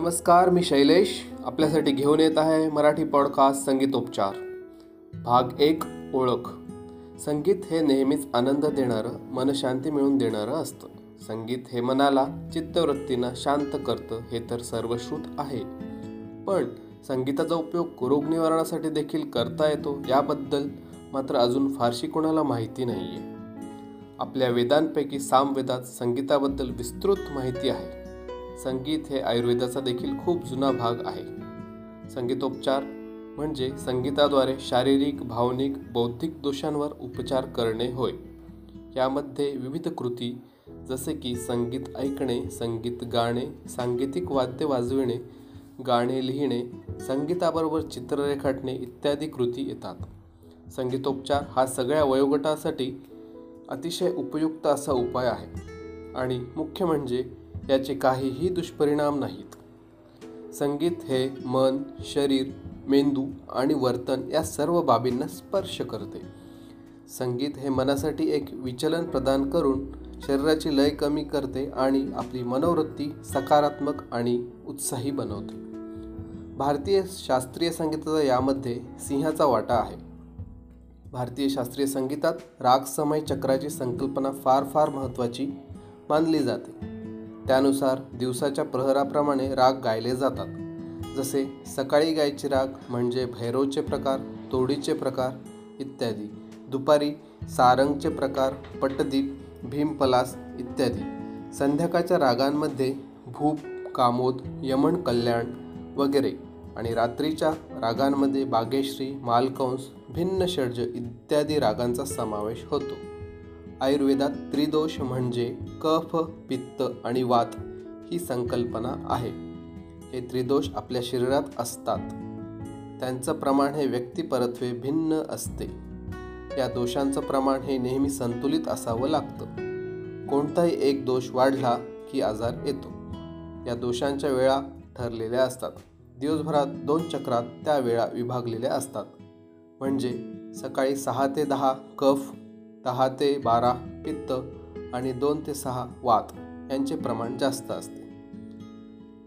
नमस्कार मी शैलेश. आपल्यासाठी घेऊन येत आहे मराठी पॉडकास्ट संगीतोपचार भाग एक ओळख. संगीत हे नेहमीच आनंद देणारं मनशांती मिळवून देणारं असतं. संगीत हे मनाला चित्तवृत्तीनं शांत करतं हे तर सर्वश्रुत आहे. पण संगीताचा उपयोग रोग निवारणासाठी देखील करता येतो याबद्दल मात्र अजून फारशी कोणाला माहिती नाही आहे आपल्या वेदांपैकी सामवेदात संगीताबद्दल विस्तृत माहिती आहे. संगीत हे आयुर्वेदाचा देखील खूप जुना भाग आहे. संगीतोपचार म्हणजे संगीताद्वारे शारीरिक भावनिक बौद्धिक दोषांवर उपचार करणे होय. यामध्ये विविध कृती जसे की संगीत ऐकणे संगीत गाणे सांगीतिक वाद्य वाजविणे गाणे लिहिणे संगीताबरोबर चित्र रेखाटणे इत्यादी कृती येतात. संगीतोपचार हा सगळ्या वयोगटासाठी अतिशय उपयुक्त असा उपाय आहे. आणि मुख्य म्हणजे याचे काहीही दुष्परिणाम नाहीत. संगीत हे मन शरीर मेंदू आणि वर्तन या सर्व बाबींना स्पर्श करते. संगीत हे मनासाठी एक विचलन प्रदान करून शरीराची लय कमी करते आणि आपली मनोवृत्ती सकारात्मक आणि उत्साही बनवते. भारतीय शास्त्रीय संगीताचा यामध्ये सिंहाचा वाटा आहे. भारतीय शास्त्रीय संगीतात राग समय चक्राची संकल्पना फार फार महत्त्वाची मानली जाते. त्यानुसार दिवसाच्या प्रहराप्रमाणे राग गायले जातात. जसे सकाळी गायचे राग म्हणजे भैरवचे प्रकार तोडीचे प्रकार इत्यादी. दुपारी सारंगचे प्रकार पट्टदीप भीमपलास इत्यादी. संध्याकाळच्या रागांमध्ये भूप कामोद यमन कल्याण वगैरे आणि रात्रीच्या रागांमध्ये बागेश्री मालकंस भिन्न षड्ज इत्यादी रागांचा समावेश होतो. आयुर्वेदात त्रिदोष म्हणजे कफ पित्त आणि वात ही संकल्पना आहे. हे त्रिदोष आपल्या शरीरात असतात. त्यांचं प्रमाण हे व्यक्तिपरत्वे भिन्न असते. या दोषांचं प्रमाण हे नेहमी संतुलित असावं लागतं. कोणताही एक दोष वाढला की आजार येतो. या दोषांच्या वेळा ठरलेल्या असतात. दिवसभरात दोन चक्रात त्या वेळा विभागलेल्या असतात. म्हणजे सकाळी सहा ते दहा कफ दहा ते बारा पित्त आणि दोन ते सहा वात यांचे प्रमाण जास्त असते.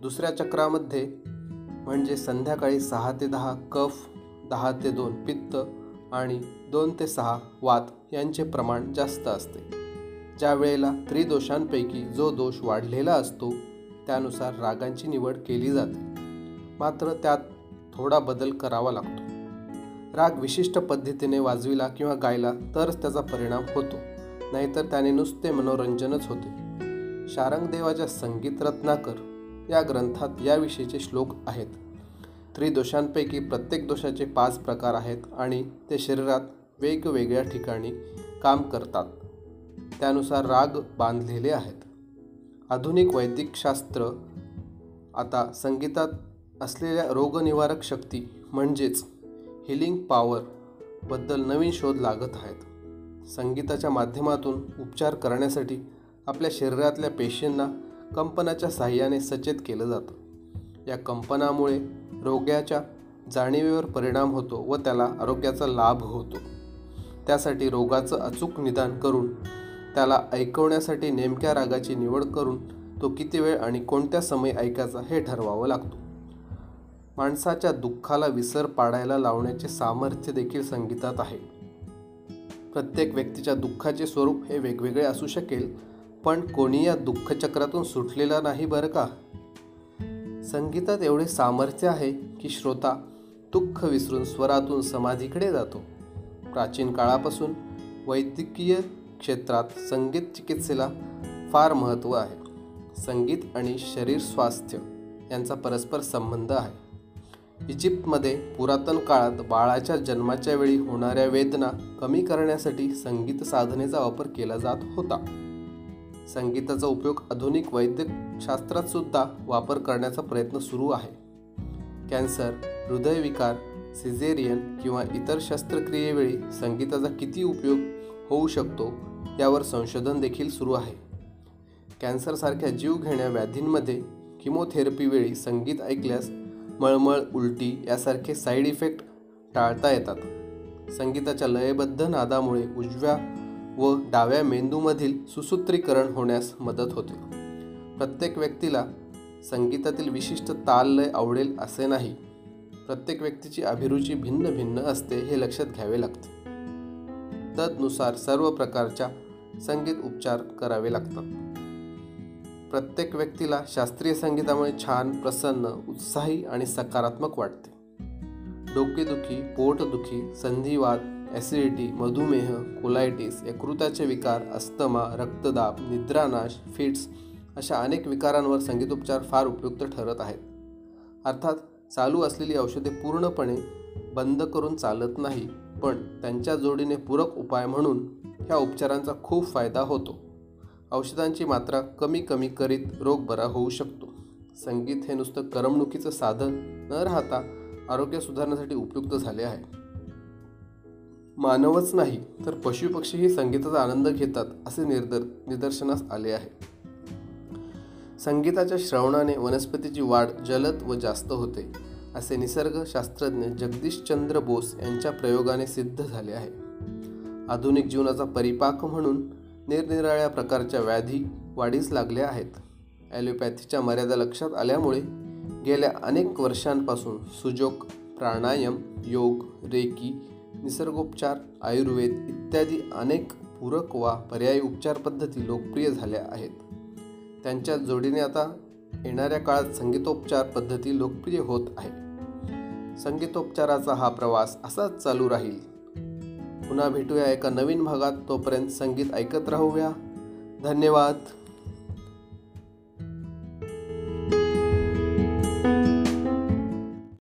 दुसऱ्या चक्रामध्ये म्हणजे संध्याकाळी सहा ते दहा कफ दहा ते दोन पित्त आणि दोन ते सहा वात यांचे प्रमाण जास्त असते. ज्या वेळेला त्रिदोषांपैकी जो दोष वाढलेला असतो त्यानुसार रागांची निवड केली जाते. मात्र त्यात थोडा बदल करावा लागतो. राग विशिष्ट पद्धतीने वाजविला किंवा गायला तरच त्याचा परिणाम होतो. नाहीतर त्याने नुसते मनोरंजनच होते. शारंगदेवाच्या संगीत रत्नाकर या ग्रंथात याविषयीचे श्लोक आहेत. त्रिदोषांपैकी प्रत्येक दोषाचे पाच प्रकार आहेत आणि ते शरीरात वेगवेगळ्या ठिकाणी काम करतात. त्यानुसार राग बांधलेले आहेत. आधुनिक वैदिकशास्त्र आता संगीतात असलेल्या रोगनिवारक शक्ती म्हणजेच हिलिंग पॉवरबद्दल नवीन शोध लागत आहेत. संगीताच्या माध्यमातून उपचार करण्यासाठी आपल्या शरीरातल्या पेशींना कंपनाच्या साह्याने सचेत केलं जातं. या कंपनामुळे रोग्याच्या जाणीवेवर परिणाम होतो व त्याला आरोग्याचा लाभ होतो. त्यासाठी रोगाचं अचूक निदान करून त्याला ऐकवण्यासाठी नेमक्या रागाची निवड करून तो किती वेळ आणि कोणत्या समय ऐकायचा हे ठरवावं लागतो. माणसाच्या दुःखाला विसर पाडायला लावण्याचे सामर्थ्य देखील संगीतात आहे. प्रत्येक व्यक्तीच्या दुःखाचे स्वरूप हे वेगवेगळे असू शकेल पण कोणी या दुःखचक्रातून सुटलेला नाही बरं का? संगीतात एवढे सामर्थ्य आहे की श्रोता दुःख विसरून स्वरातून समाधीकडे जातो. प्राचीन काळापासून वैद्यकीय क्षेत्रात संगीत चिकित्सेला फार महत्त्व आहे. संगीत आणि शरीर स्वास्थ्य यांचा परस्पर संबंध आहे. इजिप्तमध्ये पुरातन काळात बाळाच्या जन्माच्या वेळी होणाऱ्या वेदना कमी करण्यासाठी संगीत साधनेचा वापर केला जात होता. संगीताचा उपयोग आधुनिक वैद्यकशास्त्रात सुद्धा वापर करण्याचा प्रयत्न सुरू आहे. कॅन्सर हृदयविकार सिझेरियन किंवा इतर शस्त्रक्रियेवेळी संगीताचा किती उपयोग होऊ शकतो यावर संशोधन देखील सुरू आहे. कॅन्सरसारख्या जीवघेण्या व्याधींमध्ये किमोथेरपीवेळी संगीत ऐकल्यास मळमळ उलटी यासारखे साईड इफेक्ट टाळता येतात. संगीताच्या लयबद्ध नादामुळे उजव्या व डाव्या मेंदूमधील सुसूत्रीकरण होण्यास मदत होते. प्रत्येक व्यक्तीला संगीतातील विशिष्ट ताल लय आवडेल असे नाही. प्रत्येक व्यक्तीची अभिरुची भिन्न भिन्न असते हे लक्षात घ्यावे लागते. तदनुसार सर्व प्रकारच्या संगीत उपचार करावे लागतात. प्रत्येक व्यक्तीला शास्त्रीय संगीतामुळे छान प्रसन्न उत्साही आणि सकारात्मक वाटते. डोकेदुखी पोटदुखी संधिवात ॲसिडिटी मधुमेह कोलायटिस यकृताचे विकार अस्तमा रक्तदाब निद्रानाश फिट्स अशा अनेक विकारांवर संगीतोपचार फार उपयुक्त ठरत आहेत. अर्थात चालू असलेली औषधे पूर्णपणे बंद करून चालत नाही पण त्यांच्या जोडीने पूरक उपाय म्हणून ह्या उपचारांचा खूप फायदा होतो. औषधांची मात्रा कमी कमी करीत रोग बरा होऊ शकतो. संगीत हे नुसतं करमणुकीचं साधन न राहता आरोग्य सुधारण्यासाठी उपयुक्त झाले आहे. मानवच नाही तर पशुपक्षीही संगीताचा आनंद घेतात असे निर्दर निदर्शनास आले आहे. संगीताच्या श्रवणाने वनस्पतीची वाढ जलद व जास्त होते असे निसर्गशास्त्रज्ञ जगदीशचंद्र बोस यांच्या प्रयोगाने सिद्ध झाले आहे. आधुनिक जीवनाचा परिपाक म्हणून निरनिराळ्या प्रकारच्या व्याधी वाढीस लागल्या आहेत. ॲलोपॅथीच्या मर्यादा लक्षात आल्यामुळे गेल्या अनेक वर्षांपासून सुजोग प्राणायाम योग रेकी निसर्गोपचार आयुर्वेद इत्यादी अनेक पूरक वा पर्यायी उपचार पद्धती लोकप्रिय झाल्या आहेत. त्यांच्या जोडीने आता येणाऱ्या काळात संगीतोपचार पद्धती लोकप्रिय होत आहे संगीतोपचाराचा हा प्रवास असाच चालू राहील. पुन्हा भेटूया एका नवीन भागात. तोपर्यंत संगीत ऐकत राहूया. धन्यवाद.